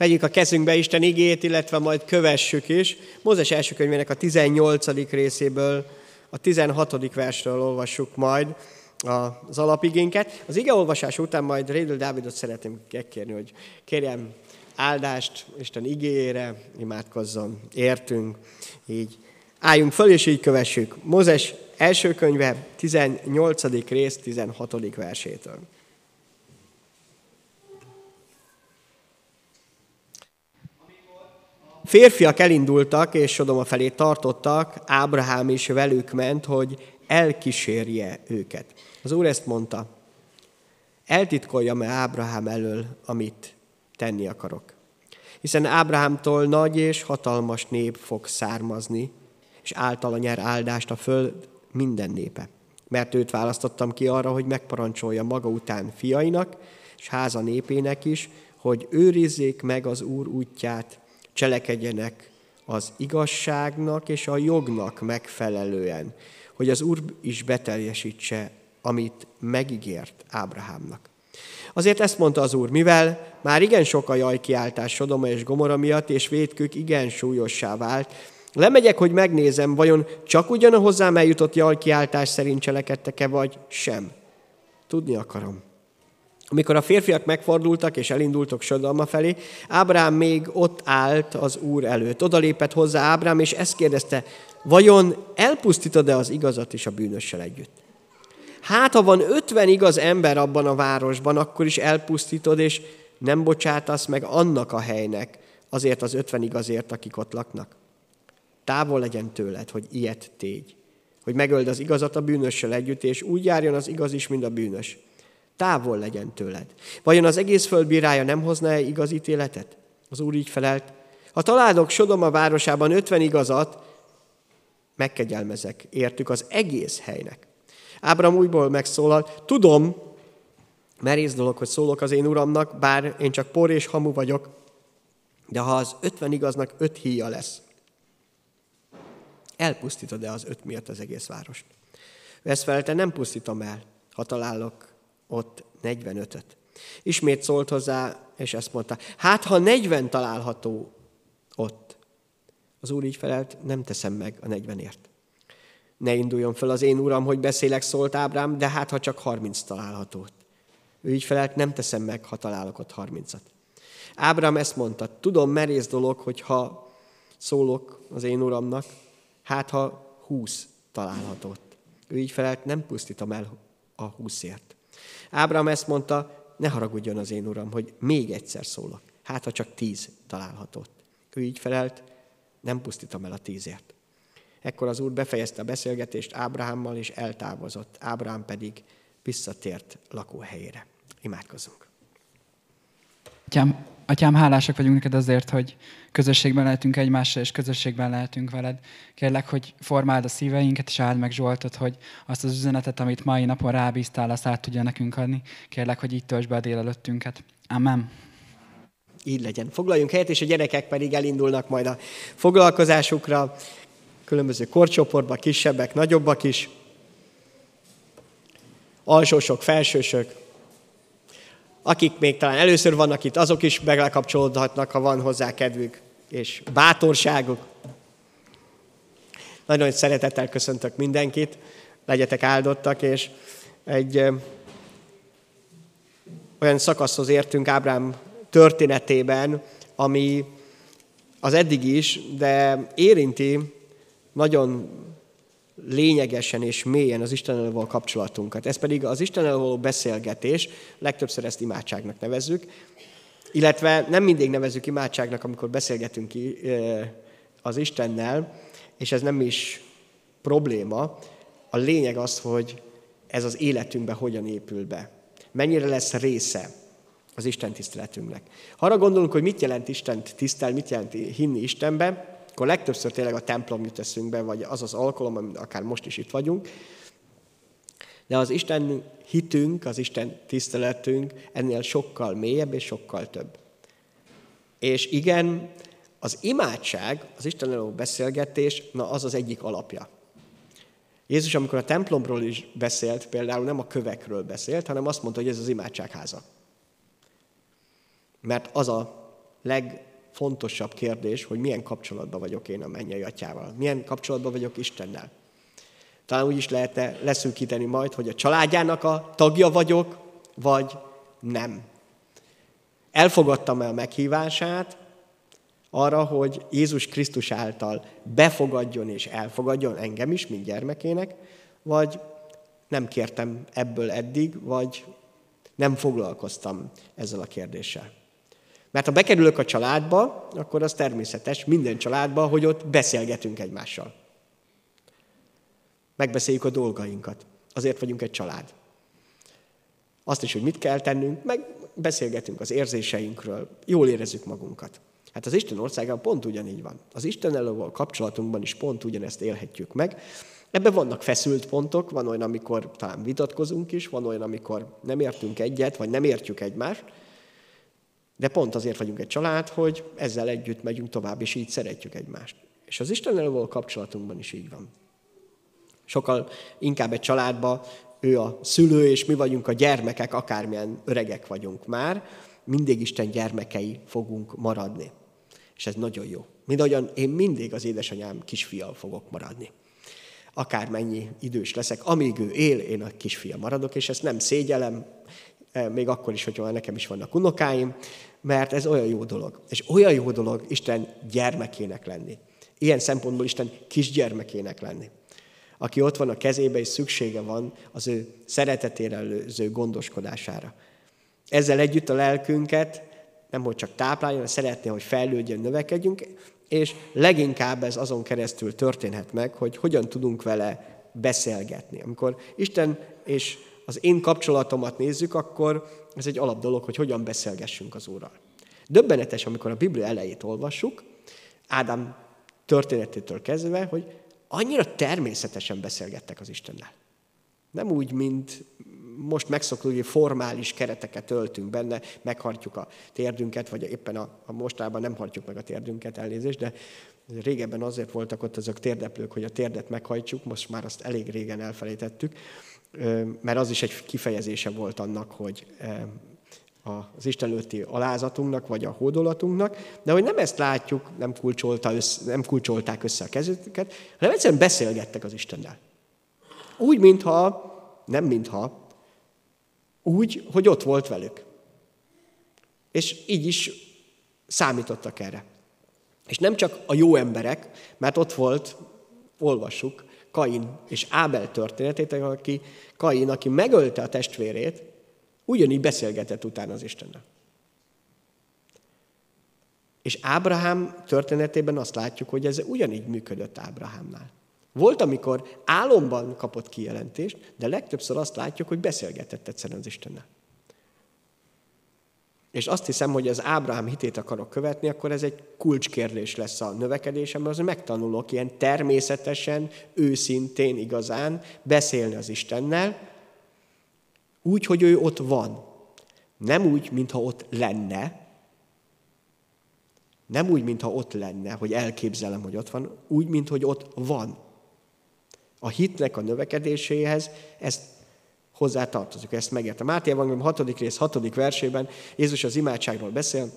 Vegyük a kezünkbe Isten igét, illetve majd kövessük is. Mózes első könyvének a 18. részéből, a 16. versről olvassuk majd az alapigénket. Az ige olvasás után majd Rédül Dávidot szeretném megkérni, hogy kérjem áldást Isten igére, imádkozzon, értünk, így álljunk föl, és így kövessük. Mózes első könyve, 18. rész, 16. versétől. Férfiak elindultak, és Sodoma felé tartottak, Ábrahám is velük ment, hogy elkísérje őket. Az Úr ezt mondta, eltitkoljam-e Ábrahám elől, amit tenni akarok. Hiszen Ábrahámtól nagy és hatalmas nép fog származni, és általa nyer áldást a föld minden népe. Mert őt választottam ki arra, hogy megparancsolja maga után fiainak, és háza népének is, hogy őrizzék meg az Úr útját, cselekedjenek az igazságnak és a jognak megfelelően, hogy az Úr is beteljesítse, amit megígért Ábrahámnak. Azért ezt mondta az Úr, mivel már igen sok a jajkiáltás Sodoma és Gomora miatt, és védkük igen súlyossá vált, lemegyek, hogy megnézem, vajon csak ugyan a hozzám eljutott jajkiáltás szerint cselekedtek-e, vagy sem. Tudni akarom. Amikor a férfiak megfordultak és elindultak Sodoma felé, Ábrám még ott állt az Úr előtt. Oda lépett hozzá Ábrám, és ezt kérdezte, vajon elpusztítod-e az igazat is a bűnössel együtt? Hát, ha van ötven igaz ember abban a városban, akkor is elpusztítod, és nem bocsátasz meg annak a helynek, azért az ötven igazért, akik ott laknak. Távol legyen tőled, hogy ilyet tégy, hogy megöld az igazat a bűnössel együtt, és úgy járjon az igaz is, mint a bűnös távol legyen tőled. Vajon az egész föld bírája nem hozna-e igaz ítéletet? Az úr így felelt, ha találok Sodoma városában ötven igazat, megkegyelmezek, értük az egész helynek. Ábram újból megszólal, tudom, merész dolog, hogy szólok az én uramnak, bár én csak por és hamu vagyok, de ha az ötven igaznak öt híja lesz, elpusztítod-e az öt miatt az egész várost? Ezt felelte, nem pusztítom el, ha találok ott 45-öt. Ismét szólt hozzá, és ezt mondta, hát ha 40 található ott, az úr így felelt, nem teszem meg a 40-ért. Ne induljon fel az én uram, hogy beszélek, szólt Ábrám, de hát ha csak 30 találhatót. Ő így felelt, nem teszem meg, ha találok ott 30-at. Ábrám ezt mondta, tudom, merész dolog, hogyha szólok az én uramnak, hát ha 20 találhatót. Ő így felelt, nem pusztítom el a 20-ért. Ábrám ezt mondta, ne haragudjon az én uram, hogy még egyszer szólok. Hát, ha csak tíz találhatott. Ő így felelt, nem pusztítom el a tízért. Ekkor az úr befejezte a beszélgetést Ábrahámmal, és eltávozott. Ábrahám pedig visszatért lakóhelyére. Imádkozzunk. Atyám, Atyám, hálásak vagyunk neked azért, hogy közösségben lehetünk egymással, és közösségben lehetünk veled. Kérlek, hogy formáld a szíveinket, és áld meg Zsoltot, hogy azt az üzenetet, amit mai napon rábíztál, azt át tudja nekünk adni. Kérlek, hogy itt töltsd be a délelőttünket. Amen. Így legyen. Foglaljunk helyet, és a gyerekek pedig elindulnak majd a foglalkozásukra, különböző korcsoportba, kisebbek, nagyobbak is, alsósok, felsősök, akik még talán először vannak itt, azok is bekapcsolódhatnak, ha van hozzá kedvük és bátorságuk. Nagyon nagy szeretettel köszöntök mindenkit, legyetek áldottak, és egy olyan szakaszhoz értünk Ábrám történetében, ami az eddig is, de érinti nagyon lényegesen és mélyen az Istennel való kapcsolatunkat. Ez pedig az Istennel való beszélgetés, legtöbbször ezt imádságnak nevezzük, illetve nem mindig nevezzük imádságnak, amikor beszélgetünk az Istennel, és ez nem is probléma. A lényeg az, hogy ez az életünkbe hogyan épül be. Mennyire lesz része az Isten tiszteletünknek. Ha arra gondolunk, hogy mit jelent Istent tisztel, mit jelent hinni Istenbe, akkor legtöbbször tényleg a templom jut eszünkbe, vagy az az alkalom, amit akár most is itt vagyunk. De az Isten hitünk, az Isten tiszteletünk ennél sokkal mélyebb és sokkal több. És igen, az imádság, az Isten való beszélgetés, na az az egyik alapja. Jézus, amikor a templomról is beszélt, például nem a kövekről beszélt, hanem azt mondta, hogy ez az imádságháza. Mert az a legfontosabb kérdés, hogy milyen kapcsolatban vagyok én a mennyei atyával. Milyen kapcsolatban vagyok Istennel. Talán úgy is lehetne leszűkíteni majd, hogy a családjának a tagja vagyok, vagy nem. Elfogadtam-e a meghívását arra, hogy Jézus Krisztus által befogadjon és elfogadjon engem is, mint gyermekének, vagy nem kértem ebből eddig, vagy nem foglalkoztam ezzel a kérdéssel. Mert ha bekerülök a családba, akkor az természetes, minden családba, hogy ott beszélgetünk egymással. Megbeszéljük a dolgainkat. Azért vagyunk egy család. Azt is, hogy mit kell tennünk, meg beszélgetünk az érzéseinkről, jól érezzük magunkat. Hát az Isten országában pont ugyanígy van. Az Isten való kapcsolatunkban is pont ugyanezt élhetjük meg. Ebben vannak feszült pontok, van olyan, amikor talán vitatkozunk is, van olyan, amikor nem értünk egyet, vagy nem értjük egymást, de pont azért vagyunk egy család, hogy ezzel együtt megyünk tovább, és így szeretjük egymást. És az Isten való kapcsolatunkban is így van. Sokkal inkább egy családba ő a szülő, és mi vagyunk a gyermekek, akármilyen öregek vagyunk már, mindig Isten gyermekei fogunk maradni. És ez nagyon jó. Mindahogyan én mindig az édesanyám kisfial fogok maradni. Akármennyi idős leszek, amíg ő él, én a kisfia maradok, és ezt nem szégyelem, még akkor is, hogyha nekem is vannak unokáim, mert ez olyan jó dolog. És olyan jó dolog Isten gyermekének lenni. Ilyen szempontból Isten kisgyermekének lenni aki ott van a kezébe, és szüksége van az ő szeretetére előző gondoskodására. Ezzel együtt a lelkünket nem hogy csak tápláljon, szeretné, hogy fejlődjön, növekedjünk, és leginkább ez azon keresztül történhet meg, hogy hogyan tudunk vele beszélgetni. Amikor Isten és az én kapcsolatomat nézzük, akkor ez egy alap dolog, hogy hogyan beszélgessünk az Úrral. Döbbenetes, amikor a Biblia elejét olvassuk, Ádám történetétől kezdve, hogy annyira természetesen beszélgettek az Istennel. Nem úgy, mint most megszoktuk, hogy formális kereteket öltünk benne, meghartjuk a térdünket, vagy éppen a, a mostában nem hartjuk meg a térdünket, elnézést, de régebben azért voltak ott azok térdeplők, hogy a térdet meghajtsuk, most már azt elég régen elfelejtettük, mert az is egy kifejezése volt annak, hogy az Isten előtti alázatunknak, vagy a hódolatunknak, de hogy nem ezt látjuk, nem, kulcsolta össze, nem kulcsolták össze a kezüket, hanem egyszerűen beszélgettek az Istennel. Úgy, mintha, nem mintha, úgy, hogy ott volt velük. És így is számítottak erre. És nem csak a jó emberek, mert ott volt, olvassuk, Kain és Ábel történetét, aki Kain, aki megölte a testvérét, Ugyanígy beszélgetett utána az Istennel. És Ábrahám történetében azt látjuk, hogy ez ugyanígy működött Ábrahámnál. Volt, amikor álomban kapott kijelentést, de legtöbbször azt látjuk, hogy beszélgetett egyszerűen az Istennel. És azt hiszem, hogy az Ábrahám hitét akarok követni, akkor ez egy kulcskérdés lesz a növekedésemben, az, megtanulok ilyen természetesen, őszintén, igazán beszélni az Istennel, úgy, hogy ő ott van. Nem úgy, mintha ott lenne, nem úgy, mintha ott lenne, hogy elképzelem, hogy ott van, úgy, mint hogy ott van. A hitnek a növekedéséhez ezt hozzá tartozik, ezt megértem. Máté Evangélium 6. rész 6. versében Jézus az imádságról beszél,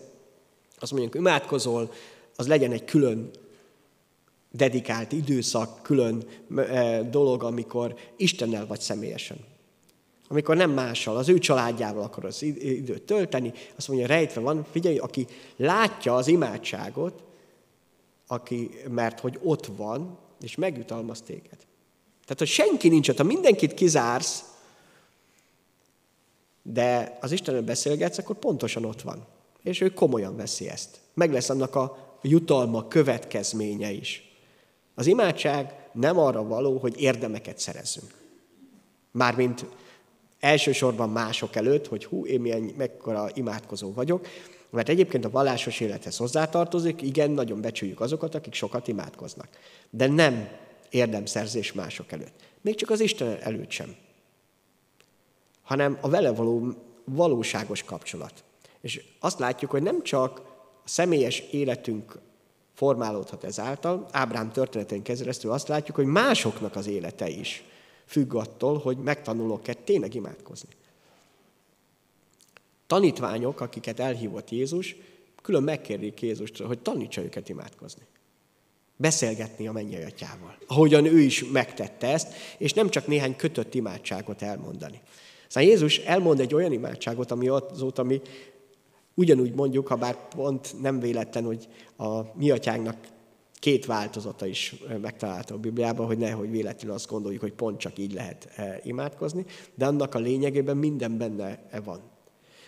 azt mondja, hogy imádkozol, az legyen egy külön dedikált időszak, külön eh, dolog, amikor Istennel vagy személyesen amikor nem mással, az ő családjával akar az időt tölteni, azt mondja, rejtve van, figyelj, aki látja az imádságot, aki, mert hogy ott van, és megjutalmaz téged. Tehát, hogy senki nincs ott, ha mindenkit kizársz, de az Istennel beszélgetsz, akkor pontosan ott van. És ő komolyan veszi ezt. Meg lesz annak a jutalma következménye is. Az imádság nem arra való, hogy érdemeket szerezzünk. Mármint elsősorban mások előtt, hogy hú, én milyen mekkora imádkozó vagyok, mert egyébként a vallásos élethez hozzátartozik, igen, nagyon becsüljük azokat, akik sokat imádkoznak. De nem érdemszerzés mások előtt. Még csak az Isten előtt sem. Hanem a vele való valóságos kapcsolat. És azt látjuk, hogy nem csak a személyes életünk formálódhat ezáltal, Ábrám történetén keresztül azt látjuk, hogy másoknak az élete is függ attól, hogy megtanulok-e tényleg imádkozni. Tanítványok, akiket elhívott Jézus, Külön megkérjék Jézust, hogy tanítsa őket imádkozni. Beszélgetni a mennyei atyával. Ahogyan ő is megtette ezt, és nem csak néhány kötött imádságot elmondani. Szóval Jézus elmond egy olyan imádságot, ami azóta mi ugyanúgy mondjuk, ha bár pont nem véletlen, hogy a mi atyánknak két változata is megtalálta a Bibliában, hogy nehogy véletlenül azt gondoljuk, hogy pont csak így lehet imádkozni, de annak a lényegében minden benne van.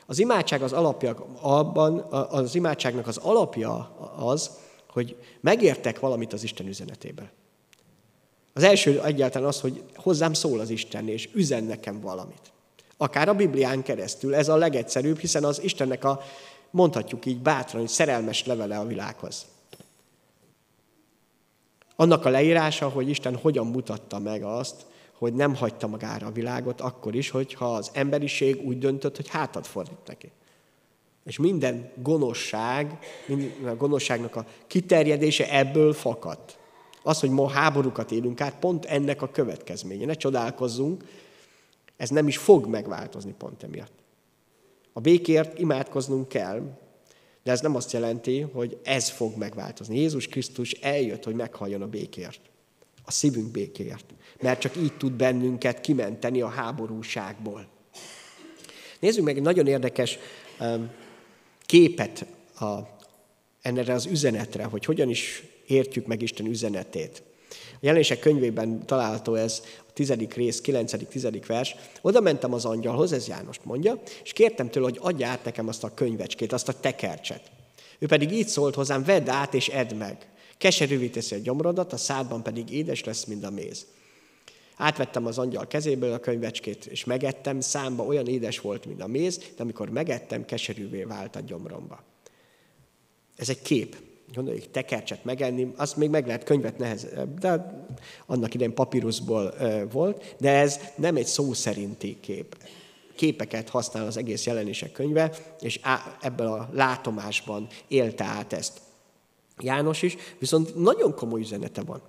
Az imádság az alapja abban, az imádságnak az alapja az, hogy megértek valamit az Isten üzenetéből. Az első egyáltalán az, hogy hozzám szól az Isten, és üzen nekem valamit. Akár a Biblián keresztül. Ez a legegyszerűbb, hiszen az Istennek a, mondhatjuk így bátran, hogy szerelmes levele a világhoz. Annak a leírása, hogy Isten hogyan mutatta meg azt, hogy nem hagyta magára a világot, akkor is, hogyha az emberiség úgy döntött, hogy hátat fordít neki. És minden gonoszság, minden a gonoszságnak a kiterjedése ebből fakadt. Az, hogy ma háborúkat élünk át, pont ennek a következménye. Ne csodálkozzunk, ez nem is fog megváltozni pont emiatt. A békért imádkoznunk kell, de ez nem azt jelenti, hogy ez fog megváltozni. Jézus Krisztus eljött, hogy meghalljon a békért. A szívünk békért. Mert csak így tud bennünket kimenteni a háborúságból. Nézzük meg egy nagyon érdekes um, képet a, ennek az üzenetre, hogy hogyan is értjük meg Isten üzenetét. A jelenések könyvében található ez tizedik rész, kilencedik, tizedik vers. Oda mentem az angyalhoz, ez Jánost mondja, és kértem tőle, hogy adja át nekem azt a könyvecskét, azt a tekercset. Ő pedig így szólt hozzám, vedd át és edd meg. Keserűvé teszi a gyomrodat, a szádban pedig édes lesz, mint a méz. Átvettem az angyal kezéből a könyvecskét, és megettem, számba olyan édes volt, mint a méz, de amikor megettem, keserűvé vált a gyomromba. Ez egy kép. Gondoljuk, tekercset megenni, azt még meg lehet könyvet nehezebb, de annak idején papíruszból volt, de ez nem egy szó szerinti kép. Képeket használ az egész jelenések könyve, és ebből a látomásban élte át ezt. János is, viszont nagyon komoly üzenete van.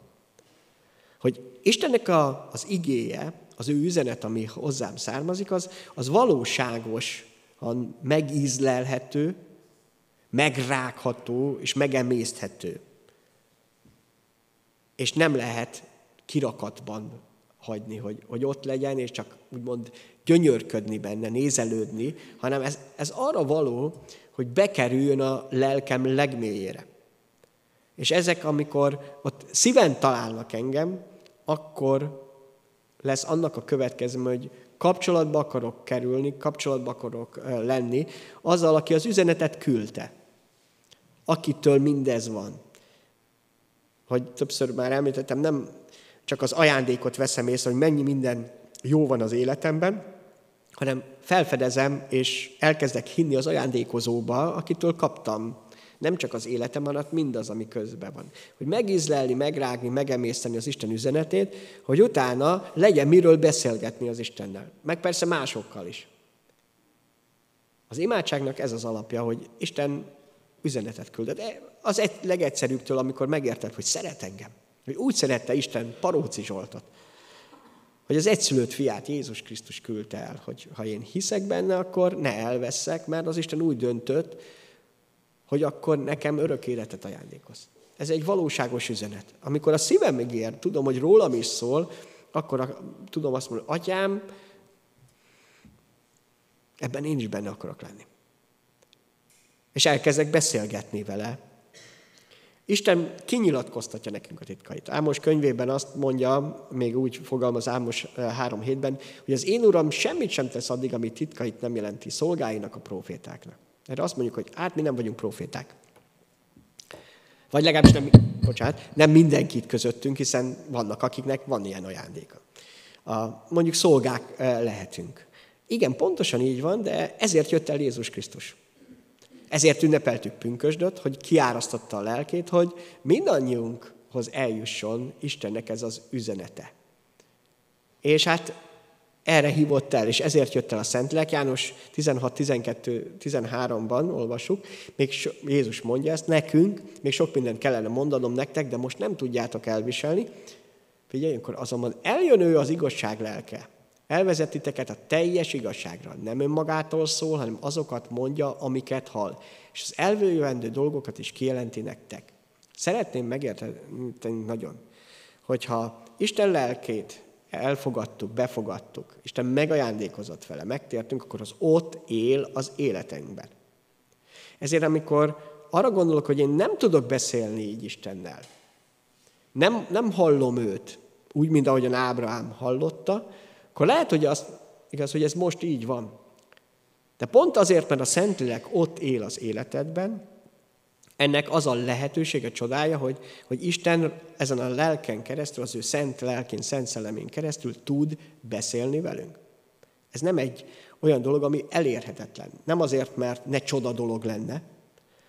Hogy Istennek a, az igéje, az ő üzenet, ami hozzám származik, az, az valóságosan megízlelhető, megrágható és megemészthető. És nem lehet kirakatban hagyni, hogy, hogy ott legyen, és csak úgymond gyönyörködni benne, nézelődni, hanem ez, ez arra való, hogy bekerüljön a lelkem legmélyére. És ezek, amikor ott szíven találnak engem, akkor lesz annak a következő, hogy kapcsolatba akarok kerülni, kapcsolatba akarok lenni azzal, aki az üzenetet küldte, akitől mindez van. Hogy többször már említettem, nem csak az ajándékot veszem észre, hogy mennyi minden jó van az életemben, hanem felfedezem, és elkezdek hinni az ajándékozóba, akitől kaptam nem csak az életem, hanem mindaz, ami közben van. Hogy megízlelni, megrágni, megemészteni az Isten üzenetét, hogy utána legyen miről beszélgetni az Istennel. Meg persze másokkal is. Az imádságnak ez az alapja, hogy Isten üzenetet küldött. Az egy legegyszerűbbtől, amikor megérted, hogy szeret engem. Hogy úgy szerette Isten Paróci Zsoltot, hogy az egyszülött fiát Jézus Krisztus küldte el, hogy ha én hiszek benne, akkor ne elveszek, mert az Isten úgy döntött, hogy akkor nekem örök életet ajándékoz. Ez egy valóságos üzenet. Amikor a szívem megér, tudom, hogy rólam is szól, akkor tudom azt mondani, atyám, ebben én is benne akarok lenni. És elkezdek beszélgetni vele. Isten kinyilatkoztatja nekünk a titkait. Ámos könyvében azt mondja, még úgy fogalmaz Ámos 3 eh, hogy az én uram semmit sem tesz addig, amit titkait nem jelenti szolgáinak, a profétáknak. Erre azt mondjuk, hogy hát mi nem vagyunk proféták. Vagy legalábbis nem, bocsánat, nem mindenkit közöttünk, hiszen vannak, akiknek van ilyen ajándéka. A, mondjuk szolgák eh, lehetünk. Igen, pontosan így van, de ezért jött el Jézus Krisztus. Ezért ünnepeltük pünkösdöt, hogy kiárasztotta a lelkét, hogy mindannyiunkhoz eljusson Istennek ez az üzenete. És hát erre hívott el, és ezért jött el a Szentlélek. János 16, 12, 13-ban olvasjuk, még so, Jézus mondja ezt, nekünk, még sok mindent kellene mondanom nektek, de most nem tudjátok elviselni. Figyelj, akkor azonban eljön ő az igazság lelke, Elvezet titeket a teljes igazságra. Nem önmagától szól, hanem azokat mondja, amiket hall. És az elvőjövendő dolgokat is kijelenti nektek. Szeretném megérteni nagyon, hogyha Isten lelkét elfogadtuk, befogadtuk, Isten megajándékozott vele, megtértünk, akkor az ott él az életünkben. Ezért amikor arra gondolok, hogy én nem tudok beszélni így Istennel, nem, nem hallom őt, úgy, mint ahogyan Ábrahám hallotta, akkor lehet, hogy az, igaz, hogy ez most így van. De pont azért, mert a Szentlélek ott él az életedben, ennek az a lehetősége, csodája, hogy, hogy Isten ezen a lelken keresztül, az ő szent lelkén, szent szellemén keresztül tud beszélni velünk. Ez nem egy olyan dolog, ami elérhetetlen. Nem azért, mert ne csoda dolog lenne,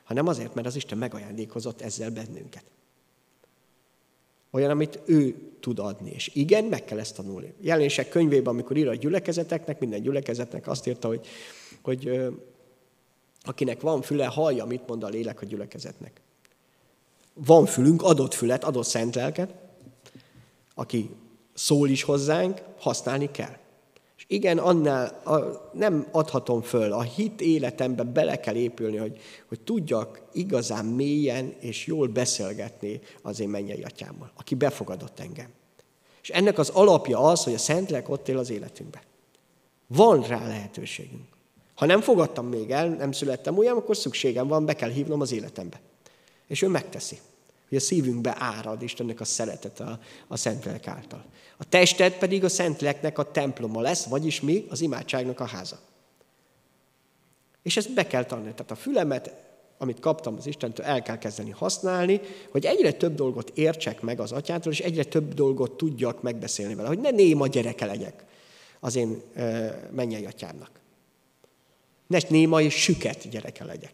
hanem azért, mert az Isten megajándékozott ezzel bennünket. Olyan, amit ő tud adni. És igen, meg kell ezt tanulni. Jelenések könyvében, amikor ír a gyülekezeteknek, minden gyülekezetnek azt írta, hogy, hogy akinek van füle, hallja, mit mond a lélek a gyülekezetnek. Van fülünk, adott fület, adott szent lelket, aki szól is hozzánk, használni kell. És igen, annál a, nem adhatom föl, a hit életembe bele kell épülni, hogy, hogy tudjak igazán mélyen és jól beszélgetni az én mennyei atyámmal, aki befogadott engem. És ennek az alapja az, hogy a Szentlélek ott él az életünkben. Van rá lehetőségünk. Ha nem fogadtam még el, nem születtem olyan, akkor szükségem van, be kell hívnom az életembe. És ő megteszi. Hogy a szívünkbe árad Istennek a szeretete a, a Szentlélek által. A tested pedig a Szentléleknek a temploma lesz, vagyis mi? Az imádságnak a háza. És ezt be kell tanulni. Tehát a fülemet, amit kaptam az Istentől, el kell kezdeni használni, hogy egyre több dolgot értsek meg az atyától, és egyre több dolgot tudjak megbeszélni vele. Hogy ne néma gyereke legyek az én e, mennyei atyámnak. Ne néma és süket gyereke legyek.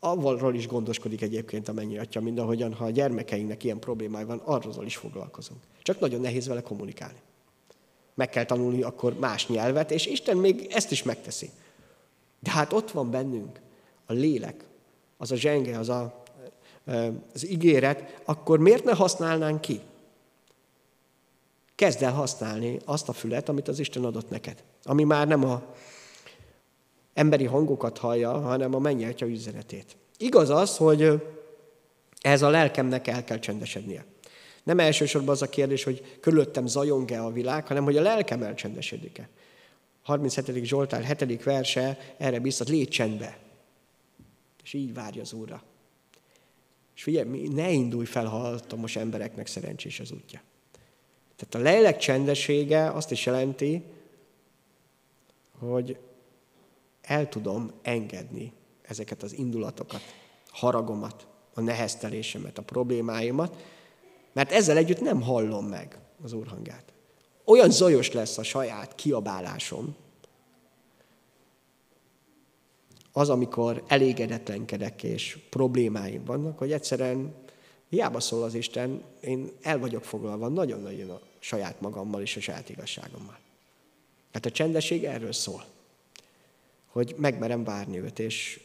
Avvalról is gondoskodik egyébként a mennyi atya, mind ahogyan, ha a gyermekeinknek ilyen problémája van, arról is foglalkozunk. Csak nagyon nehéz vele kommunikálni. Meg kell tanulni akkor más nyelvet, és Isten még ezt is megteszi. De hát ott van bennünk a lélek, az a zsenge, az a, az ígéret, akkor miért ne használnánk ki? Kezd el használni azt a fület, amit az Isten adott neked. Ami már nem a emberi hangokat hallja, hanem a mennyi atya üzenetét. Igaz az, hogy ez a lelkemnek el kell csendesednie. Nem elsősorban az a kérdés, hogy körülöttem zajong-e a világ, hanem hogy a lelkem elcsendesedik-e. 37. Zsoltár 7. verse erre biztat, légy csendbe. És így várja az Úrra. És figyelj, ne indulj fel, ha most embereknek szerencsés az útja. Tehát a lélek csendessége azt is jelenti, hogy el tudom engedni ezeket az indulatokat, haragomat, a neheztelésemet, a problémáimat, mert ezzel együtt nem hallom meg az Úr. Olyan zajos lesz a saját kiabálásom, az, amikor elégedetlenkedek és problémáim vannak, hogy egyszerűen hiába szól az Isten, én el vagyok foglalva nagyon-nagyon a saját magammal és a saját igazságommal. Hát a csendesség erről szól hogy megmerem várni őt, és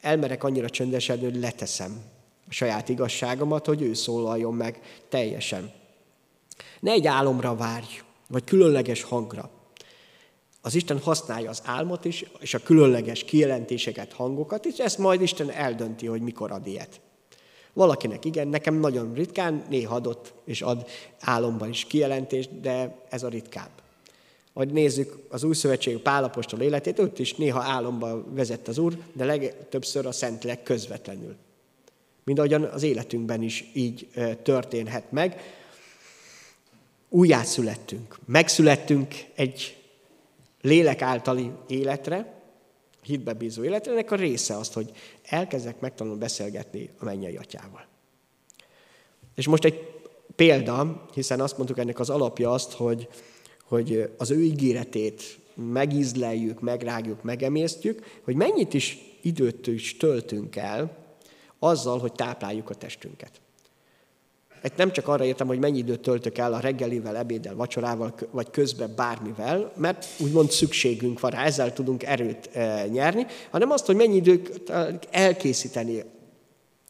elmerek annyira csöndesedni, hogy leteszem a saját igazságomat, hogy ő szólaljon meg teljesen. Ne egy álomra várj, vagy különleges hangra. Az Isten használja az álmot is, és a különleges kijelentéseket, hangokat, és ezt majd Isten eldönti, hogy mikor ad ilyet. Valakinek igen, nekem nagyon ritkán, néha adott és ad álomban is kijelentést, de ez a ritkább vagy nézzük az új szövetség Pálapostól életét, ott is néha álomba vezet az Úr, de legtöbbször a Szentleg közvetlenül. Mind ahogyan az életünkben is így történhet meg. Újjászülettünk. Megszülettünk egy lélek általi életre, hitbe bízó életre, ennek a része az, hogy elkezdek megtanulni beszélgetni a mennyei atyával. És most egy példa, hiszen azt mondtuk ennek az alapja azt, hogy hogy az ő ígéretét megízleljük, megrágjuk, megemésztjük, hogy mennyit is időt is töltünk el azzal, hogy tápláljuk a testünket. Egy nem csak arra értem, hogy mennyi időt töltök el a reggelivel, ebéddel, vacsorával, vagy közben bármivel, mert úgymond szükségünk van rá, ezzel tudunk erőt nyerni, hanem azt, hogy mennyi időt elkészíteni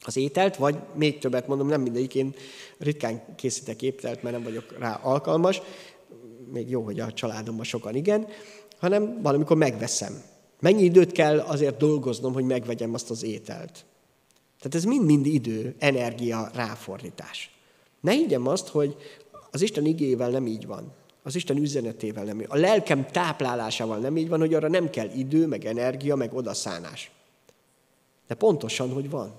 az ételt, vagy még többet mondom, nem mindegyik, én ritkán készítek ételt, mert nem vagyok rá alkalmas, még jó, hogy a családomban sokan igen, hanem valamikor megveszem. Mennyi időt kell azért dolgoznom, hogy megvegyem azt az ételt? Tehát ez mind-mind idő, energia, ráfordítás. Ne higgyem azt, hogy az Isten igével nem így van. Az Isten üzenetével nem így. A lelkem táplálásával nem így van, hogy arra nem kell idő, meg energia, meg odaszánás. De pontosan, hogy van.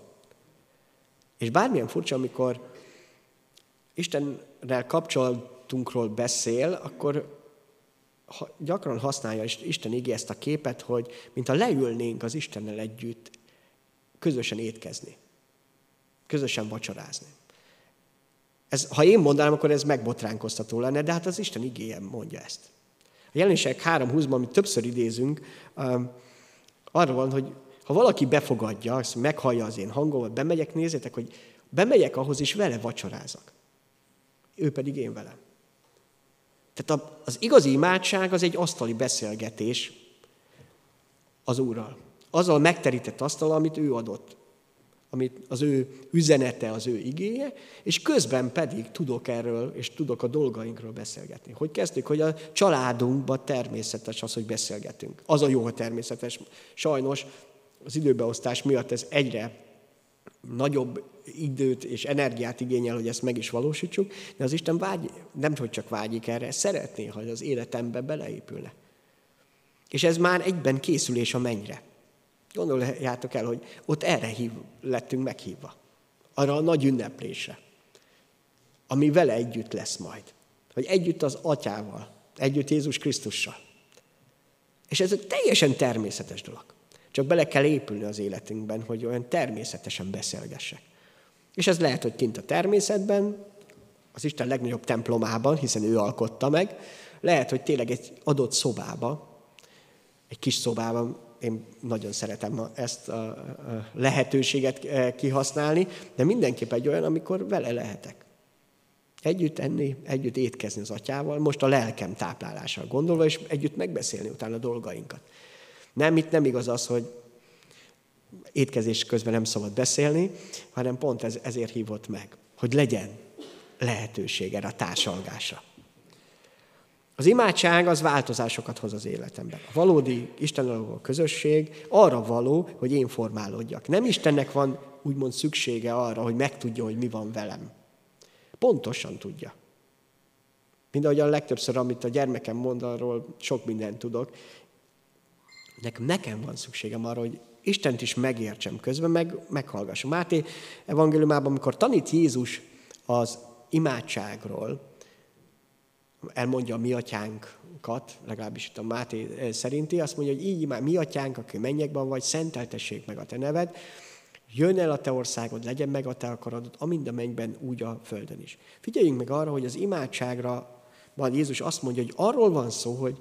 És bármilyen furcsa, amikor Istennel kapcsolatunkról beszél, akkor gyakran használja Isten igé ezt a képet, hogy mint a leülnénk az Istennel együtt közösen étkezni, közösen vacsorázni. Ez, ha én mondanám, akkor ez megbotránkoztató lenne, de hát az Isten igéje mondja ezt. A jelenések 3.20-ban, amit többször idézünk, um, arra van, hogy ha valaki befogadja, azt meghallja az én hangomat, bemegyek, nézzétek, hogy bemegyek ahhoz, és vele vacsorázak. Ő pedig én velem. Tehát az igazi imádság az egy asztali beszélgetés az Úrral. Azzal megterített asztal, amit ő adott. Amit az ő üzenete, az ő igéje, és közben pedig tudok erről, és tudok a dolgainkról beszélgetni. Hogy kezdtük, hogy a családunkban természetes az, hogy beszélgetünk. Az a jó, hogy természetes. Sajnos az időbeosztás miatt ez egyre nagyobb időt és energiát igényel, hogy ezt meg is valósítsuk, de az Isten vágy, nem hogy csak vágyik erre, szeretné, hogy az életembe beleépülne. És ez már egyben készülés a mennyre. Gondoljátok el, hogy ott erre hív, lettünk meghívva. Arra a nagy ünneplésre, ami vele együtt lesz majd. Hogy együtt az atyával, együtt Jézus Krisztussal. És ez egy teljesen természetes dolog. Csak bele kell épülni az életünkben, hogy olyan természetesen beszélgessek. És ez lehet, hogy kint a természetben, az Isten legnagyobb templomában, hiszen ő alkotta meg, lehet, hogy tényleg egy adott szobába, egy kis szobában, én nagyon szeretem ezt a lehetőséget eh, kihasználni, de mindenképp egy olyan, amikor vele lehetek. Együtt enni, együtt étkezni az atyával, most a lelkem táplálással gondolva, és együtt megbeszélni utána a dolgainkat. Nem, itt nem igaz az, hogy étkezés közben nem szabad beszélni, hanem pont ez, ezért hívott meg, hogy legyen lehetőség erre a társalgásra. Az imádság az változásokat hoz az életemben. A valódi Isten közösség arra való, hogy én formálódjak. Nem Istennek van úgymond szüksége arra, hogy megtudja, hogy mi van velem. Pontosan tudja. Mind ahogy a legtöbbször, amit a gyermekem mond, arról sok mindent tudok. Nekem, nekem van szükségem arra, hogy Istent is megértsem közben, meg meghallgassam. Máté evangéliumában, amikor tanít Jézus az imádságról, elmondja a mi atyánkat, legalábbis itt a Máté eh, szerinti, azt mondja, hogy így imád, mi atyánk, aki mennyekben vagy, szenteltessék meg a te neved, jön el a te országod, legyen meg a te akaradod, amint a mennyben, úgy a földön is. Figyeljünk meg arra, hogy az imádságra van Jézus azt mondja, hogy arról van szó, hogy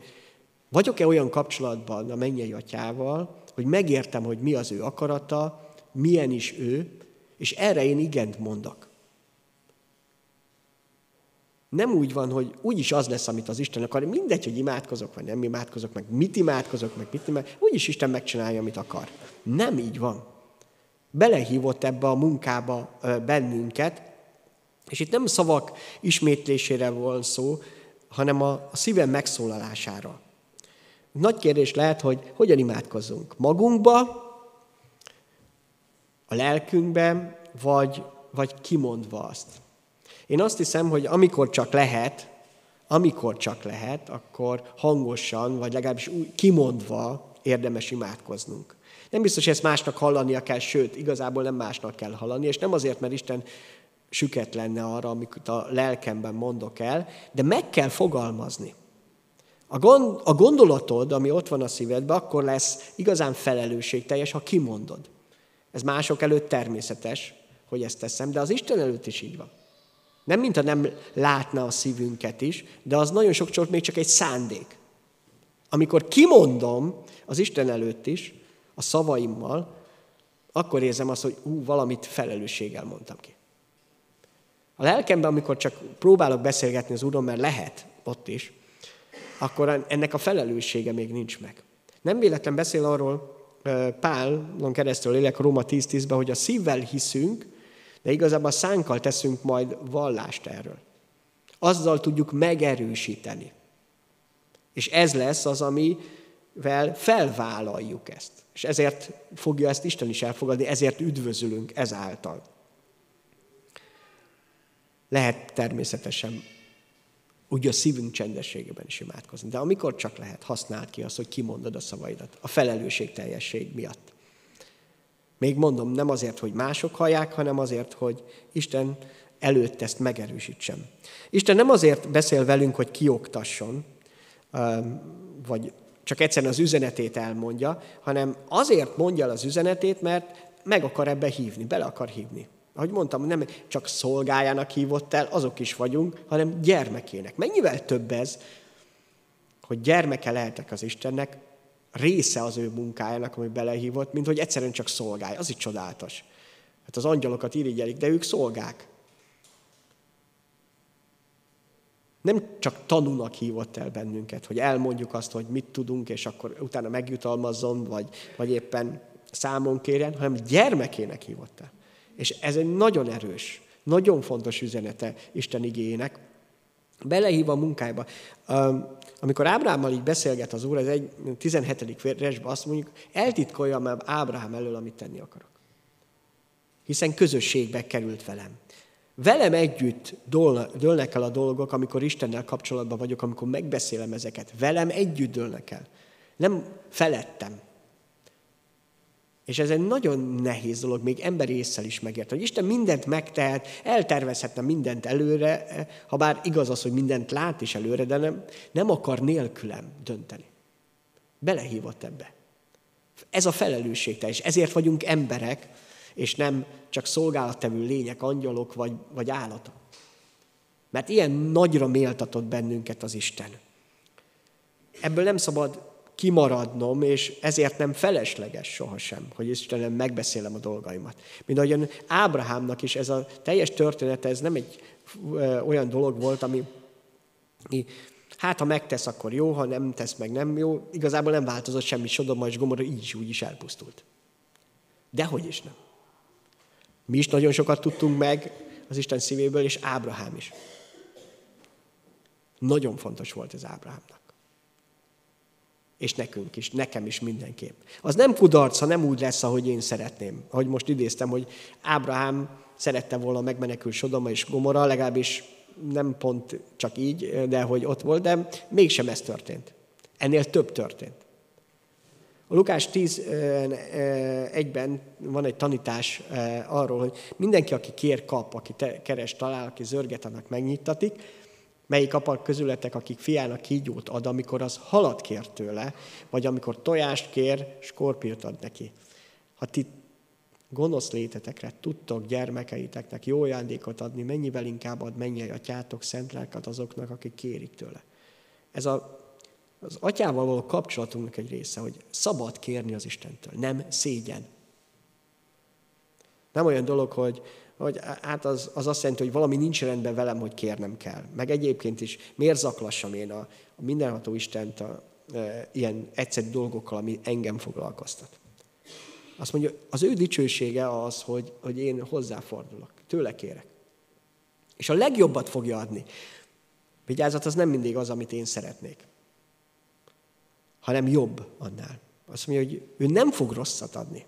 vagyok-e olyan kapcsolatban a mennyei atyával, hogy megértem, hogy mi az ő akarata, milyen is ő, és erre én igent mondok. Nem úgy van, hogy úgyis az lesz, amit az Isten akar. Mindegy, hogy imádkozok, vagy nem imádkozok, meg mit imádkozok, meg mit imádkozok. Úgyis Isten megcsinálja, amit akar. Nem így van. Belehívott ebbe a munkába bennünket, és itt nem szavak ismétlésére van szó, hanem a szívem megszólalására. Nagy kérdés lehet, hogy hogyan imádkozzunk. Magunkba, a lelkünkben, vagy, vagy kimondva azt. Én azt hiszem, hogy amikor csak lehet, amikor csak lehet, akkor hangosan, vagy legalábbis úgy kimondva érdemes imádkoznunk. Nem biztos, hogy ezt másnak hallania kell, sőt, igazából nem másnak kell hallani, és nem azért, mert Isten süket lenne arra, amit a lelkemben mondok el, de meg kell fogalmazni. A, gond, a gondolatod, ami ott van a szívedben, akkor lesz igazán felelősségteljes, ha kimondod. Ez mások előtt természetes, hogy ezt teszem, de az Isten előtt is így van. Nem, mintha nem látna a szívünket is, de az nagyon sok még csak egy szándék. Amikor kimondom az Isten előtt is, a szavaimmal, akkor érzem azt, hogy ú, valamit felelősséggel mondtam ki. A lelkemben, amikor csak próbálok beszélgetni az Úron, mert lehet ott is, akkor ennek a felelőssége még nincs meg. Nem véletlen beszél arról Pálon keresztül lélek Róma 10.10-ben, hogy a szívvel hiszünk, de igazából a szánkkal teszünk majd vallást erről. Azzal tudjuk megerősíteni. És ez lesz az, amivel felvállaljuk ezt. És ezért fogja ezt Isten is elfogadni, ezért üdvözülünk ezáltal. Lehet természetesen úgy a szívünk csendességében is imádkozni. De amikor csak lehet, használd ki azt, hogy kimondod a szavaidat. A felelősségteljesség miatt. Még mondom, nem azért, hogy mások hallják, hanem azért, hogy Isten előtt ezt megerősítsem. Isten nem azért beszél velünk, hogy kioktasson, vagy csak egyszerűen az üzenetét elmondja, hanem azért mondja el az üzenetét, mert meg akar ebbe hívni, bele akar hívni. Ahogy mondtam, nem csak szolgájának hívott el, azok is vagyunk, hanem gyermekének. Mennyivel több ez, hogy gyermeke lehetek az Istennek, része az ő munkájának, ami belehívott, mint hogy egyszerűen csak szolgálj. Az is csodálatos. Hát az angyalokat irigyelik, de ők szolgák. Nem csak tanúnak hívott el bennünket, hogy elmondjuk azt, hogy mit tudunk, és akkor utána megjutalmazzon, vagy, vagy éppen számon kérjen, hanem gyermekének hívott el. És ez egy nagyon erős, nagyon fontos üzenete Isten igényének. Belehív a munkájába. Amikor Ábrahámmal így beszélget az Úr, ez egy 17. versben azt mondjuk, eltitkolja már Ábrahám elől, amit tenni akarok. Hiszen közösségbe került velem. Velem együtt dőlnek el a dolgok, amikor Istennel kapcsolatban vagyok, amikor megbeszélem ezeket. Velem együtt dőlnek el. Nem felettem. És ez egy nagyon nehéz dolog, még emberi észsel is megért, hogy Isten mindent megtehet, eltervezhetne mindent előre, ha bár igaz az, hogy mindent lát is előre, de nem, nem akar nélkülem dönteni. Belehívott ebbe. Ez a felelősség és ezért vagyunk emberek, és nem csak szolgálattevő lények, angyalok vagy, vagy állatok. Mert ilyen nagyra méltatott bennünket az Isten. Ebből nem szabad kimaradnom, és ezért nem felesleges sohasem, hogy Istenem megbeszélem a dolgaimat. Mint ahogyan Ábrahámnak is ez a teljes története, ez nem egy olyan dolog volt, ami hát ha megtesz, akkor jó, ha nem tesz meg, nem jó. Igazából nem változott semmi, Sodoma és Gomorra így is úgy is elpusztult. Dehogy is nem. Mi is nagyon sokat tudtunk meg az Isten szívéből, és Ábrahám is. Nagyon fontos volt ez Ábrahámnak. És nekünk is, nekem is mindenképp. Az nem kudarc, ha nem úgy lesz, ahogy én szeretném. Ahogy most idéztem, hogy Ábrahám szerette volna megmenekül Sodoma és Gomora, legalábbis nem pont csak így, de hogy ott volt, de mégsem ez történt. Ennél több történt. A Lukás 10.1-ben van egy tanítás arról, hogy mindenki, aki kér, kap, aki keres, talál, aki zörget, annak megnyittatik. Melyik apak közületek, akik fiának kígyót ad, amikor az halat kér tőle, vagy amikor tojást kér, skorpiót ad neki. Ha ti gonosz létetekre tudtok gyermekeiteknek jó ajándékot adni, mennyivel inkább ad mennyei atyátok szent lelket azoknak, akik kérik tőle. Ez a, az atyával való kapcsolatunknak egy része, hogy szabad kérni az Istentől, nem szégyen. Nem olyan dolog, hogy hogy hát az, az azt jelenti, hogy valami nincs rendben velem, hogy kérnem kell. Meg egyébként is, miért zaklassam én a, a mindenható Istent a, e, ilyen egyszerű dolgokkal, ami engem foglalkoztat. Azt mondja, az ő dicsősége az, hogy, hogy én hozzáfordulok, tőle kérek. És a legjobbat fogja adni. Vigyázat, az nem mindig az, amit én szeretnék, hanem jobb annál. Azt mondja, hogy ő nem fog rosszat adni,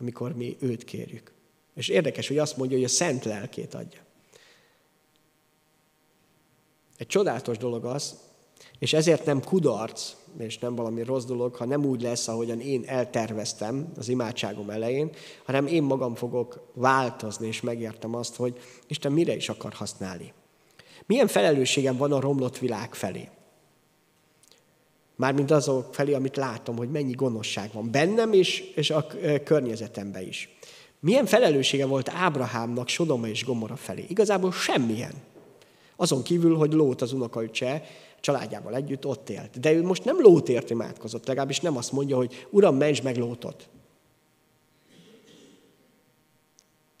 amikor mi őt kérjük. És érdekes, hogy azt mondja, hogy a szent lelkét adja. Egy csodálatos dolog az, és ezért nem kudarc, és nem valami rossz dolog, ha nem úgy lesz, ahogyan én elterveztem az imádságom elején, hanem én magam fogok változni, és megértem azt, hogy Isten mire is akar használni. Milyen felelősségem van a romlott világ felé? Mármint azok felé, amit látom, hogy mennyi gonoszság van bennem is, és a környezetemben is. Milyen felelőssége volt Ábrahámnak Sodoma és Gomora felé? Igazából semmilyen. Azon kívül, hogy Lót az unokaöccse családjával együtt ott élt. De ő most nem Lótért imádkozott, legalábbis nem azt mondja, hogy Uram, ments meg Lótot.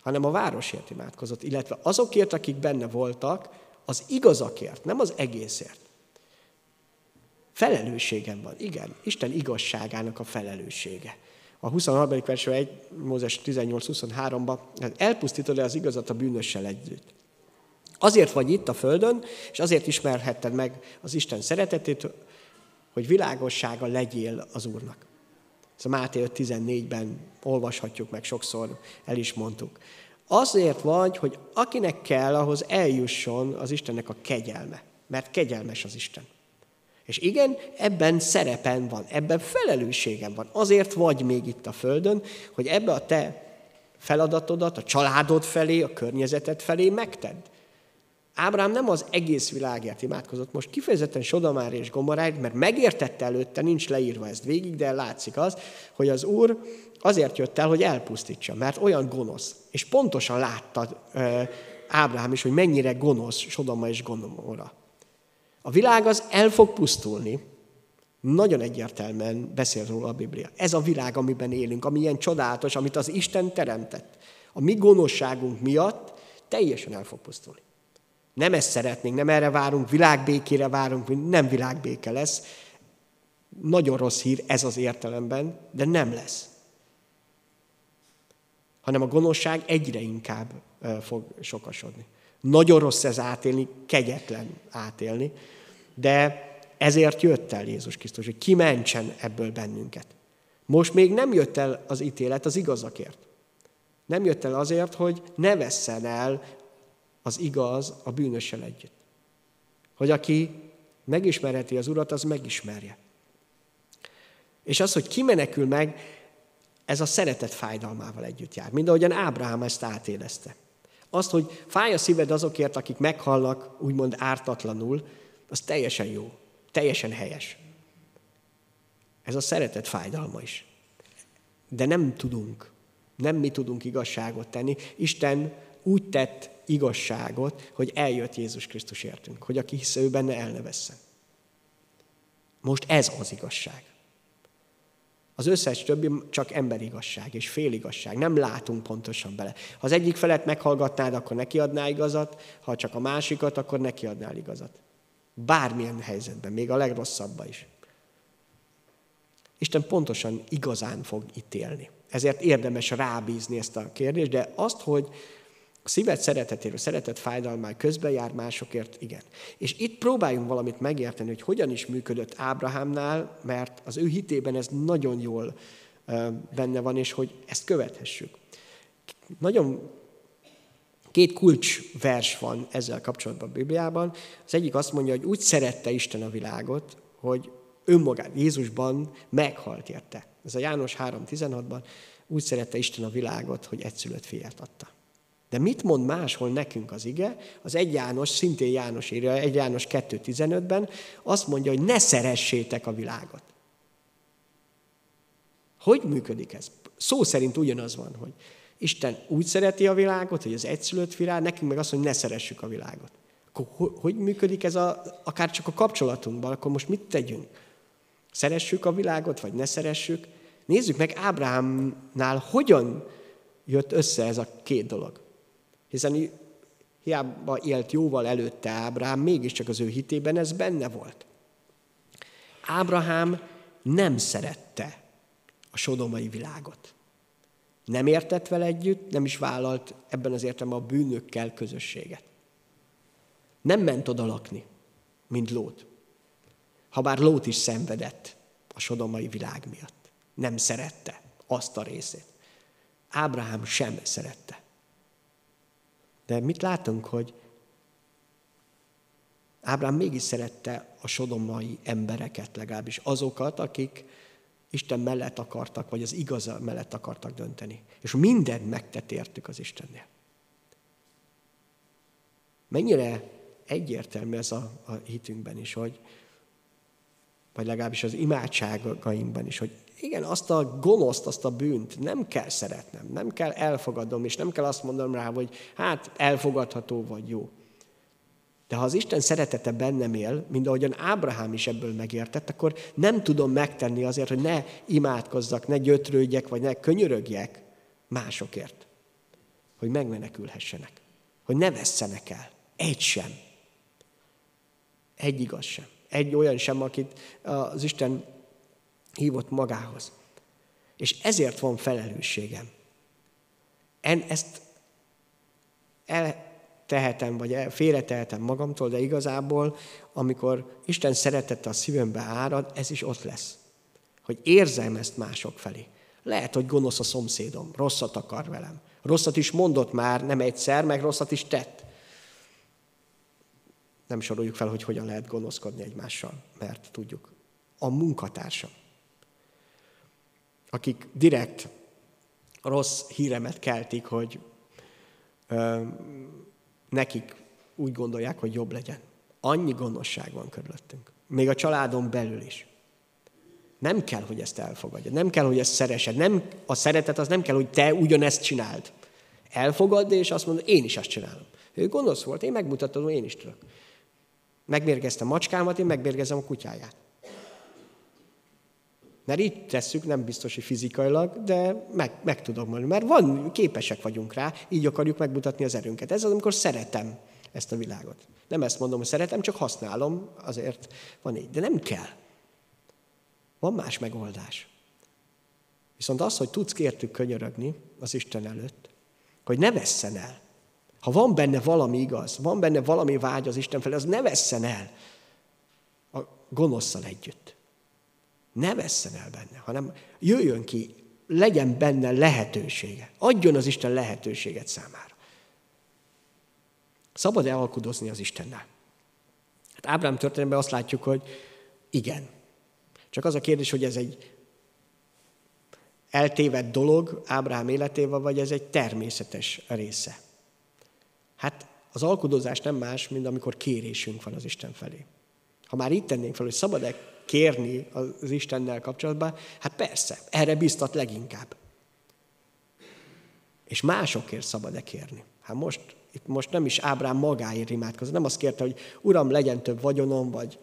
Hanem a városért imádkozott, illetve azokért, akik benne voltak, az igazakért, nem az egészért. Felelősségem van, igen, Isten igazságának a felelőssége a 23. verső 1, Mózes 18-23-ban, elpusztítod-e az igazat a bűnössel együtt. Azért vagy itt a földön, és azért ismerhetted meg az Isten szeretetét, hogy világossága legyél az Úrnak. Ez a Máté 5.14-ben olvashatjuk meg, sokszor el is mondtuk. Azért vagy, hogy akinek kell, ahhoz eljusson az Istennek a kegyelme. Mert kegyelmes az Isten. És igen, ebben szerepen van, ebben felelősségem van. Azért vagy még itt a Földön, hogy ebbe a te feladatodat a családod felé, a környezeted felé megtedd. Ábrám nem az egész világért imádkozott, most kifejezetten Sodomár és Gomoráért, mert megértette előtte, nincs leírva ezt végig, de látszik az, hogy az Úr azért jött el, hogy elpusztítsa, mert olyan gonosz. És pontosan látta Ábrám is, hogy mennyire gonosz Sodoma és Gomora. A világ az el fog pusztulni, nagyon egyértelműen beszél róla a Biblia. Ez a világ, amiben élünk, ami ilyen csodálatos, amit az Isten teremtett. A mi gonoszságunk miatt teljesen el fog pusztulni. Nem ezt szeretnénk, nem erre várunk, világbékére várunk, nem világbéke lesz. Nagyon rossz hír ez az értelemben, de nem lesz. Hanem a gonoszság egyre inkább fog sokasodni. Nagyon rossz ez átélni, kegyetlen átélni, de ezért jött el Jézus Krisztus, hogy kimentsen ebből bennünket. Most még nem jött el az ítélet az igazakért. Nem jött el azért, hogy ne vesszen el az igaz a bűnössel együtt. Hogy aki megismerheti az Urat, az megismerje. És az, hogy kimenekül meg, ez a szeretet fájdalmával együtt jár. Mind ahogyan Ábrahám ezt átélezte. Azt, hogy fáj a szíved azokért, akik meghalnak, úgymond ártatlanul, az teljesen jó, teljesen helyes. Ez a szeretet fájdalma is. De nem tudunk, nem mi tudunk igazságot tenni. Isten úgy tett igazságot, hogy eljött Jézus Krisztus értünk, hogy aki hisz ő benne, el ne vesszen. Most ez az igazság. Az összes többi csak emberigazság és féligazság. Nem látunk pontosan bele. Ha az egyik felet meghallgatnád, akkor neki adná igazat, ha csak a másikat, akkor neki adnál igazat. Bármilyen helyzetben, még a legrosszabbba is. Isten pontosan igazán fog ítélni. Ezért érdemes rábízni ezt a kérdést, de azt, hogy a szíved szeretetéről, szeretet fájdalmán közben jár másokért, igen. És itt próbáljunk valamit megérteni, hogy hogyan is működött Ábrahámnál, mert az ő hitében ez nagyon jól benne van, és hogy ezt követhessük. Nagyon két kulcs vers van ezzel kapcsolatban a Bibliában. Az egyik azt mondja, hogy úgy szerette Isten a világot, hogy önmagát Jézusban meghalt érte. Ez a János 3.16-ban úgy szerette Isten a világot, hogy egyszülött fiát adta. De mit mond máshol nekünk az ige? Az egy János, szintén János írja, egy János 2.15-ben, azt mondja, hogy ne szeressétek a világot. Hogy működik ez? Szó szerint ugyanaz van, hogy Isten úgy szereti a világot, hogy az egyszülött virág, nekünk meg azt hogy ne szeressük a világot. Akkor hogy működik ez a, akár csak a kapcsolatunkban? Akkor most mit tegyünk? Szeressük a világot, vagy ne szeressük? Nézzük meg Ábrahámnál, hogyan jött össze ez a két dolog. Hiszen hiába élt jóval előtte Ábrahám, mégiscsak az ő hitében ez benne volt. Ábrahám nem szerette a sodomai világot. Nem értett vele együtt, nem is vállalt ebben az értelemben a bűnökkel közösséget. Nem ment oda lakni, mint Lót. Habár Lót is szenvedett a sodomai világ miatt. Nem szerette azt a részét. Ábrahám sem szerette. De mit látunk, hogy Ábrám mégis szerette a sodomai embereket, legalábbis azokat, akik Isten mellett akartak, vagy az igaza mellett akartak dönteni. És mindent megtett értük az Istennél. Mennyire egyértelmű ez a, a hitünkben is, hogy, vagy legalábbis az imádságainkban is, hogy igen, azt a gonoszt, azt a bűnt nem kell szeretnem, nem kell elfogadnom, és nem kell azt mondanom rá, hogy hát elfogadható vagy jó. De ha az Isten szeretete bennem él, mint ahogyan Ábrahám is ebből megértett, akkor nem tudom megtenni azért, hogy ne imádkozzak, ne gyötrődjek, vagy ne könyörögjek másokért. Hogy megmenekülhessenek. Hogy ne vesszenek el. Egy sem. Egy igaz sem. Egy olyan sem, akit az Isten hívott magához. És ezért van felelősségem. En, ezt el, tehetem, vagy félretehetem magamtól, de igazából, amikor Isten szeretete a szívembe árad, ez is ott lesz. Hogy érzem ezt mások felé. Lehet, hogy gonosz a szomszédom, rosszat akar velem. Rosszat is mondott már, nem egyszer, meg rosszat is tett. Nem soroljuk fel, hogy hogyan lehet gonoszkodni egymással, mert tudjuk. A munkatársam, akik direkt rossz híremet keltik, hogy ö, nekik úgy gondolják, hogy jobb legyen. Annyi gonoszság van körülöttünk. Még a családon belül is. Nem kell, hogy ezt elfogadja. Nem kell, hogy ezt szeresed. Nem, a szeretet az nem kell, hogy te ugyanezt csináld. Elfogadni, és azt mondod, én is azt csinálom. Ő gonosz volt, én megmutatom, én is tudok. Megmérgeztem macskámat, én megmérgezem a kutyáját. Mert így tesszük, nem biztos, hogy fizikailag, de meg, meg tudom mondani. Mert van, képesek vagyunk rá, így akarjuk megmutatni az erőnket. Ez az, amikor szeretem ezt a világot. Nem ezt mondom, hogy szeretem, csak használom, azért van így. De nem kell. Van más megoldás. Viszont az, hogy tudsz kértük könyörögni az Isten előtt, hogy ne vesszen el. Ha van benne valami igaz, van benne valami vágy az Isten felé, az ne vesszen el a gonoszszal együtt. Ne vesszen el benne, hanem jöjjön ki, legyen benne lehetősége. Adjon az Isten lehetőséget számára. Szabad-e alkudozni az Istennel? Hát Ábrám történetben azt látjuk, hogy igen. Csak az a kérdés, hogy ez egy eltévedt dolog Ábrám életével, vagy ez egy természetes része. Hát az alkudozás nem más, mint amikor kérésünk van az Isten felé. Ha már itt tennénk fel, hogy szabad-e kérni az Istennel kapcsolatban, hát persze, erre biztat leginkább. És másokért szabad-e kérni? Hát most, itt most nem is Ábrám magáért imádkozott, nem azt kérte, hogy Uram, legyen több vagyonom, vagy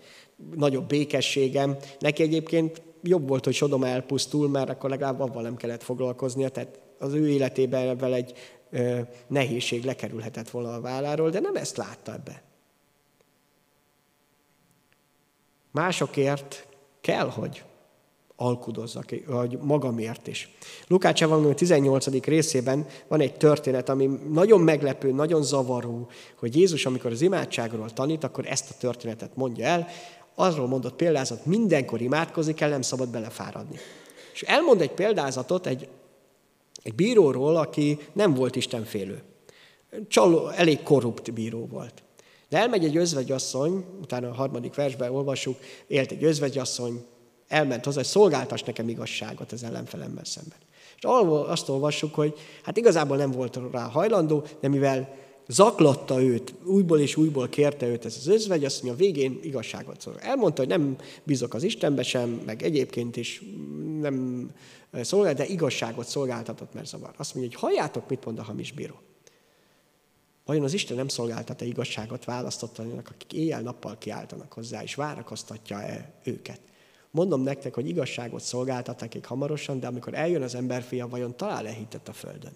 nagyobb békességem. Neki egyébként jobb volt, hogy Sodom elpusztul, mert akkor legalább avval nem kellett foglalkoznia, tehát az ő életében ebben egy ö, nehézség lekerülhetett volna a válláról, de nem ezt látta ebbe. Másokért kell, hogy alkudozzak, vagy magamért is. Lukács Evangélium 18. részében van egy történet, ami nagyon meglepő, nagyon zavaró, hogy Jézus, amikor az imádságról tanít, akkor ezt a történetet mondja el. Arról mondott példázat, mindenkor imádkozni kell, nem szabad belefáradni. És elmond egy példázatot egy, egy bíróról, aki nem volt istenfélő. Csaló, elég korrupt bíró volt. De elmegy egy özvegyasszony, utána a harmadik versben olvasjuk, élt egy özvegyasszony, elment hozzá, hogy szolgáltas nekem igazságot az ellenfelemmel szemben. És azt olvassuk, hogy hát igazából nem volt rá hajlandó, de mivel zaklatta őt, újból és újból kérte őt ez az özvegy, azt mondja, a végén igazságot szól. Elmondta, hogy nem bízok az Istenbe sem, meg egyébként is nem szolgál, de igazságot szolgáltatott, mert zavar. Azt mondja, hogy halljátok, mit mond a hamis bíró. Vajon az Isten nem szolgáltat-e igazságot választottanak, akik éjjel-nappal kiáltanak hozzá, és várakoztatja-e őket? Mondom nektek, hogy igazságot szolgáltat nekik hamarosan, de amikor eljön az emberfia, vajon talál-e hitet a földön?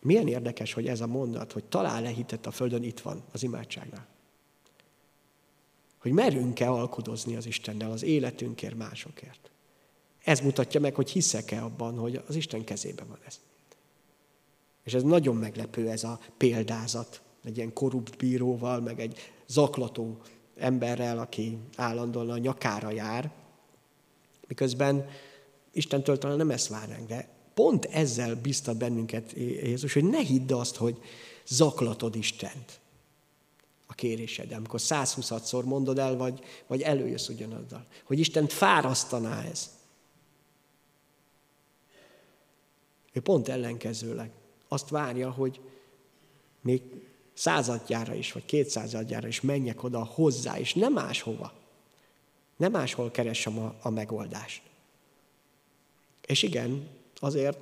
Milyen érdekes, hogy ez a mondat, hogy talál-e hitet a földön, itt van az imádságnál. Hogy merünk-e alkudozni az Istennel az életünkért, másokért. Ez mutatja meg, hogy hiszek-e abban, hogy az Isten kezében van ez. És ez nagyon meglepő ez a példázat, egy ilyen korrupt bíróval, meg egy zaklató emberrel, aki állandóan a nyakára jár, miközben Istentől talán nem ezt várnánk, de pont ezzel biztat bennünket Jézus, hogy ne hidd azt, hogy zaklatod Istent a kérésed, amikor 126-szor mondod el, vagy, vagy előjössz ugyanazzal. Hogy Isten fárasztaná ez. Ő pont ellenkezőleg azt várja, hogy még századjára is, vagy kétszázadjára is menjek oda hozzá, és nem máshova. Nem máshol keresem a, a megoldást. És igen, azért,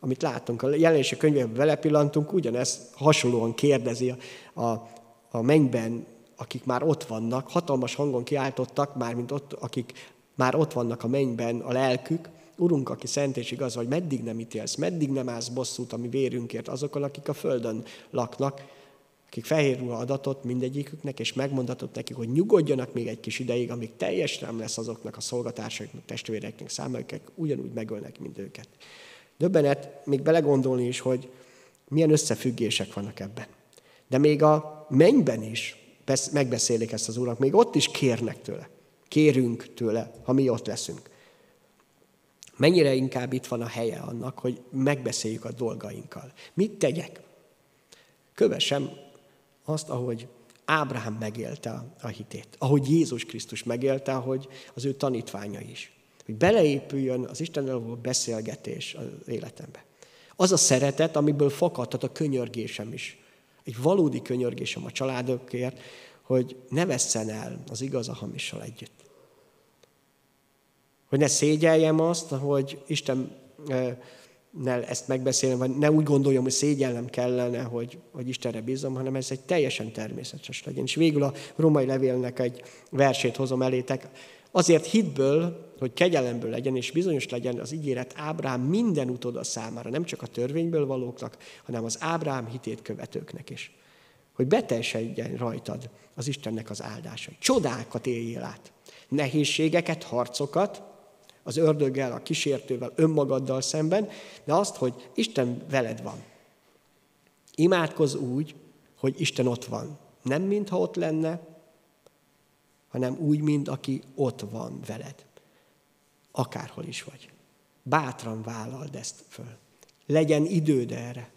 amit látunk, a jelenések könyvében vele pillantunk, ugyanezt hasonlóan kérdezi a, a, a mennyben, akik már ott vannak, hatalmas hangon kiáltottak, már mint ott, akik már ott vannak a mennyben, a lelkük, Urunk, aki szent és igaz vagy, meddig nem ítélsz, meddig nem állsz bosszút, ami vérünkért azokon, akik a földön laknak, akik fehér ruha adatot mindegyiküknek, és megmondatott nekik, hogy nyugodjanak még egy kis ideig, amíg teljes nem lesz azoknak a szolgatásaiknak, testvéreknek száma, akik ugyanúgy megölnek, mint őket. Döbbenet még belegondolni is, hogy milyen összefüggések vannak ebben. De még a mennyben is megbeszélik ezt az Úrnak, még ott is kérnek tőle. Kérünk tőle, ha mi ott leszünk. Mennyire inkább itt van a helye annak, hogy megbeszéljük a dolgainkkal. Mit tegyek? Kövessem azt, ahogy Ábrahám megélte a hitét, ahogy Jézus Krisztus megélte, ahogy az ő tanítványa is. Hogy beleépüljön az Istennel való beszélgetés az életembe. Az a szeretet, amiből fakadhat a könyörgésem is. Egy valódi könyörgésem a családokért, hogy ne vesszen el az igaz a hamissal együtt. Hogy ne szégyeljem azt, hogy Isten ne ezt megbeszélni, vagy ne úgy gondoljam, hogy szégyellem kellene, hogy, hogy Istenre bízom, hanem ez egy teljesen természetes legyen. És végül a romai levélnek egy versét hozom elétek. Azért hitből, hogy kegyelemből legyen, és bizonyos legyen az ígéret Ábrám minden utoda számára, nem csak a törvényből valóknak, hanem az Ábrám hitét követőknek is. Hogy beteljesedjen rajtad az Istennek az áldásai. Csodákat éljél át. Nehézségeket, harcokat, az ördöggel, a kísértővel, önmagaddal szemben, de azt, hogy Isten veled van. Imádkozz úgy, hogy Isten ott van. Nem mintha ott lenne, hanem úgy, mint aki ott van veled. Akárhol is vagy. Bátran vállald ezt föl. Legyen időd erre.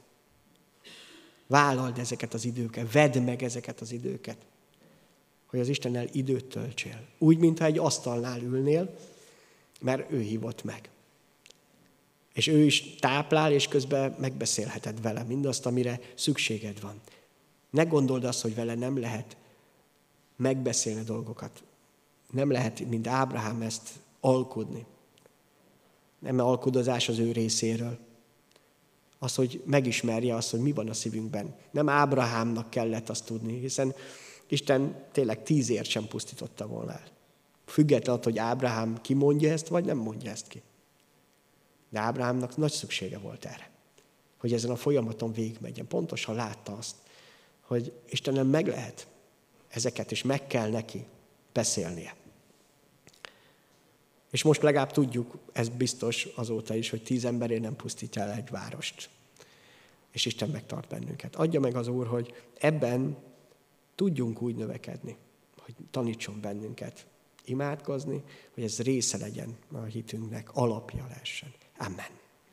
Vállald ezeket az időket, vedd meg ezeket az időket, hogy az Istennel időt töltsél. Úgy, mintha egy asztalnál ülnél, mert ő hívott meg. És ő is táplál, és közben megbeszélheted vele mindazt, amire szükséged van. Ne gondold azt, hogy vele nem lehet megbeszélni dolgokat. Nem lehet, mint Ábrahám ezt alkudni. Nem alkudozás az ő részéről. Az, hogy megismerje azt, hogy mi van a szívünkben. Nem Ábrahámnak kellett azt tudni, hiszen Isten tényleg tízért sem pusztította volna el. Függetlenül, hogy Ábrahám kimondja ezt, vagy nem mondja ezt ki. De Ábrahámnak nagy szüksége volt erre, hogy ezen a folyamaton végigmegyen. Pontosan látta azt, hogy Istenem meg lehet ezeket, és meg kell neki beszélnie. És most legalább tudjuk, ez biztos azóta is, hogy tíz emberért nem pusztítja el egy várost. És Isten megtart bennünket. Adja meg az Úr, hogy ebben tudjunk úgy növekedni, hogy tanítson bennünket imádkozni, hogy ez része legyen a hitünknek, alapja lehessen. Amen.